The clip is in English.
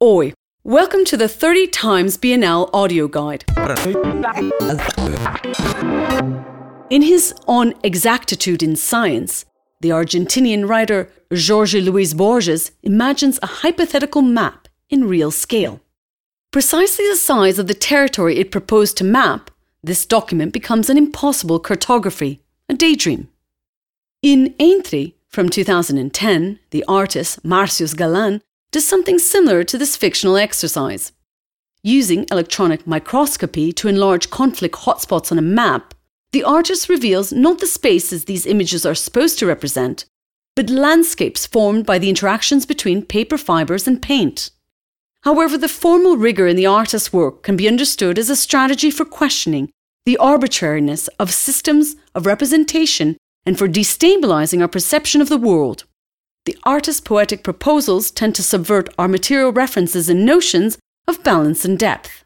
Oi, welcome to the 30 times Biennale audio guide. In his On Exactitude in Science, the Argentinian writer Jorge Luis Borges imagines a hypothetical map in real scale. Precisely the size of the territory it proposed to map, this document becomes an impossible cartography, a daydream. In Entre, from 2010, the artist Marcius Galan does something similar to this fictional exercise. Using electronic microscopy to enlarge conflict hotspots on a map, the artist reveals not the spaces these images are supposed to represent, but landscapes formed by the interactions between paper fibres and paint. However, the formal rigour in the artist's work can be understood as a strategy for questioning the arbitrariness of systems of representation and for destabilising our perception of the world. The artist's poetic proposals tend to subvert our material references and notions of balance and depth.